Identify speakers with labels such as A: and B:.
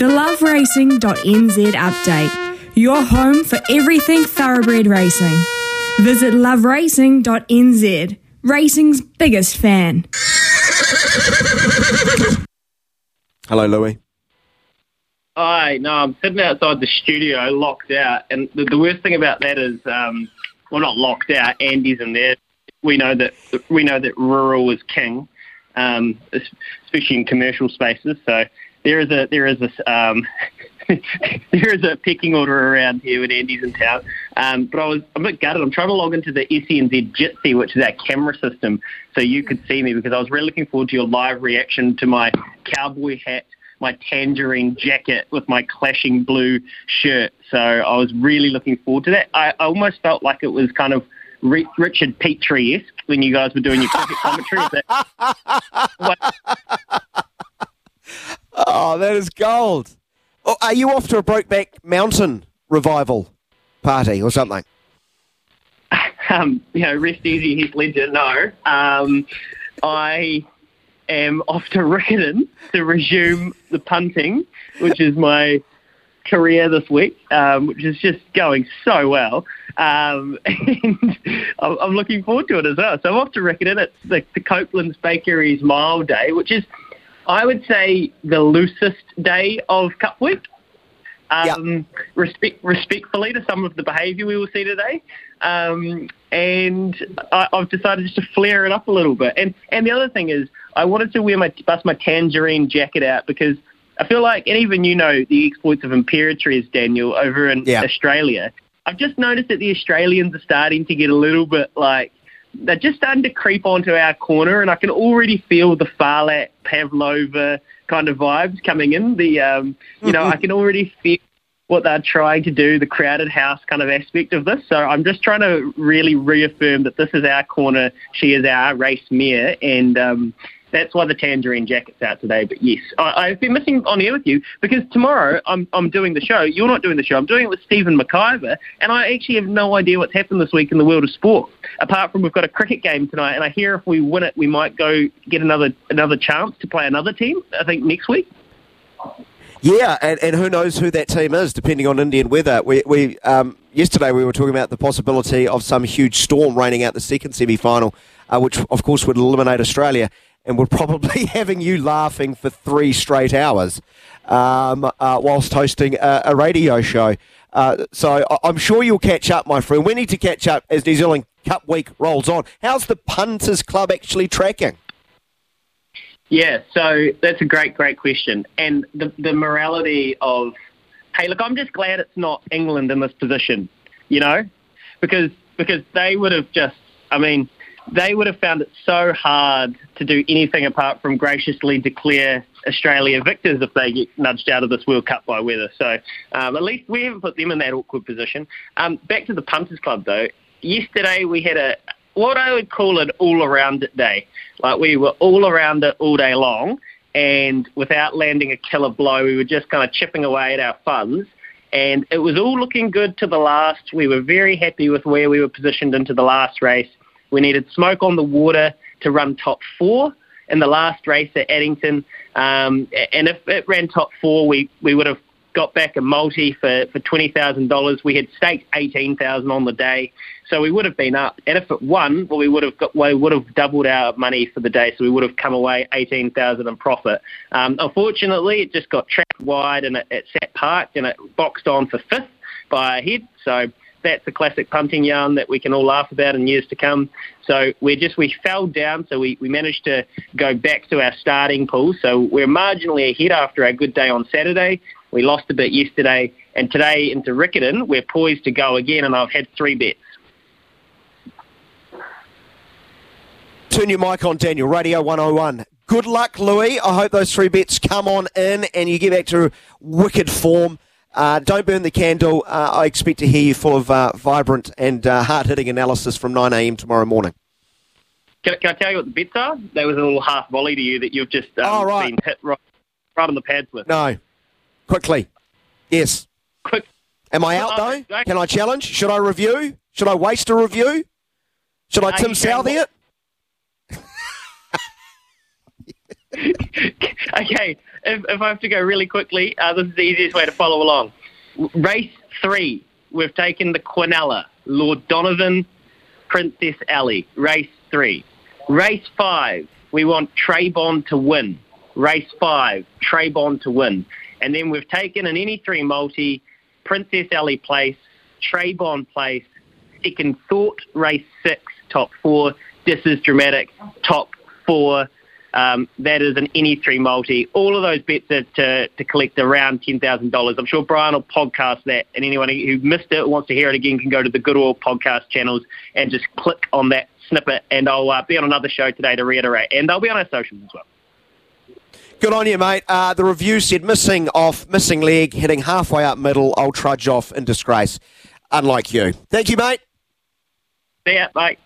A: The loveracing.nz update. Your home for everything thoroughbred racing. Visit loveracing.nz. Racing's biggest fan.
B: Hello, Louis.
C: Hi, no, I'm sitting outside the studio, locked out, and the, the worst thing about that is, um, well, not locked out. Andy's in there. We know that we know that rural is king, um, especially in commercial spaces. So there is a there is a um, there is a pecking order around here when Andy's in town. Um, but I was I'm a bit gutted. I'm trying to log into the SENZ Jitsi, which is our camera system, so you could see me because I was really looking forward to your live reaction to my cowboy hat, my tangerine jacket with my clashing blue shirt. So I was really looking forward to that. I, I almost felt like it was kind of Richard Petrie esque when you guys were doing your cricket commentary.
B: Oh, that is gold. Oh, are you off to a Brokeback Mountain revival party or something?
C: Um, you know, rest easy, Heath Ledger. No, um, I am off to Riccarton to resume the punting, which is my career this week, um, which is just going so well. Um, and I'm looking forward to it as well. So I'm off to Riccarton. It's the, the Coupland's Bakeries Mile Day, which is, I would say, the loosest day of Cup Week. Um, yep. respect, respectfully to some of the behaviour we will see today. Um, and I, have decided just to flare it up a little bit. And and the other thing is, I wanted to wear my bust my tangerine jacket out because I feel like, and even you know the exploits of Imperatriz, Daniel, over in yeah. Australia. I've just noticed that the Australians are starting to get a little bit like they're just starting to creep onto our corner, and I can already feel the Phar Lap Pavlova kind of vibes coming in. The um, you know, I can already feel what they're trying to do, the crowded house kind of aspect of this. So I'm just trying to really reaffirm that this is our corner. She is our race mare, and um, that's why the tangerine jacket's out today. But yes, I, have been missing on air with you because tomorrow I'm I'm doing the show. You're not doing the show. I'm doing it with Stephen McIver, and I actually have no idea what's happened this week in the world of sport. Apart from we've got a cricket game tonight, and I hear if we win it, we might go get another another chance to play another team. I think next week.
B: Yeah, and, and who knows who that team is, depending on Indian weather. We, we um, yesterday we were talking about the possibility of some huge storm raining out the second semi final, uh, which of course would eliminate Australia and we're probably having you laughing for three straight hours um, uh, whilst hosting a, a radio show. Uh, so I'm sure you'll catch up, my friend. We need to catch up as New Zealand Cup week rolls on. How's the Punters Club actually tracking?
C: Yeah, so that's a great, great question. And the, the morality of, hey, look, I'm just glad it's not England in this position, you know, because because they would have just, I mean, they would have found it so hard to do anything apart from graciously declare Australia victors if they get nudged out of this World Cup by weather. So um, at least we haven't put them in that awkward position. Um, back to the Punters Club though. Yesterday we had a what I would call an all around it day. Like we were all around it all day long, and without landing a killer blow, we were just kind of chipping away at our funds. And it was all looking good to the last. We were very happy with where we were positioned into the last race. We needed smoke on the water to run top four in the last race at Addington. Um, and if it ran top four, we, we would have got back a multi for, for $20,000. We had staked 18000 on the day, so we would have been up. And if it won, well, we would have got, we would have doubled our money for the day, so we would have come away 18000 in profit. Um, unfortunately, it just got trapped wide and it, it sat parked and it boxed on for fifth by a head. So that's a classic punting yarn that we can all laugh about in years to come. So we just we fell down, so we, we managed to go back to our starting pool. So we're marginally ahead after a good day on Saturday. We lost a bit yesterday, and today into Riccarton, we're poised to go again, and I've had three bets.
B: Turn your mic on, Daniel. Radio 101. Good luck, Louis. I hope those three bets come on in and you get back to wicked form. Uh, don't burn the candle. Uh, I expect to hear you full of uh, vibrant and uh, hard hitting analysis from 9 a.m. tomorrow morning.
C: Can, can, I tell you what the bets are? That was a little half volley to you that you've just um, oh, right. been hit right, right on the pads with.
B: No. Quickly. Yes.
C: Quick.
B: Am I out, though? Can I challenge? Should I review? Should I waste a review? Should I Tim Southee it?
C: okay, if, if I have to go really quickly, uh, this is the easiest way to follow along. Race three, we've taken the Quinella, Lord Donovan, Princess Alley. Race three. Race five, we want Bond to win. Race five, Bond to win. And then we've taken an any three multi, Princess Alley Place, Bond Place, second thought, race six, top four. This is dramatic, top four. Um, that is an any three multi. All of those bets are to, to collect around $10,000. I'm sure Brian will podcast that, and anyone who missed it wants to hear it again can go to the Good Oil podcast channels and just click on that snippet, and I'll uh, be on another show today to reiterate, and I'll be on our socials as well.
B: Good on you, mate. Uh, the review said missing off, missing leg, hitting halfway up middle. I'll trudge off in disgrace. Unlike you. Thank you, mate.
C: See ya. Bye.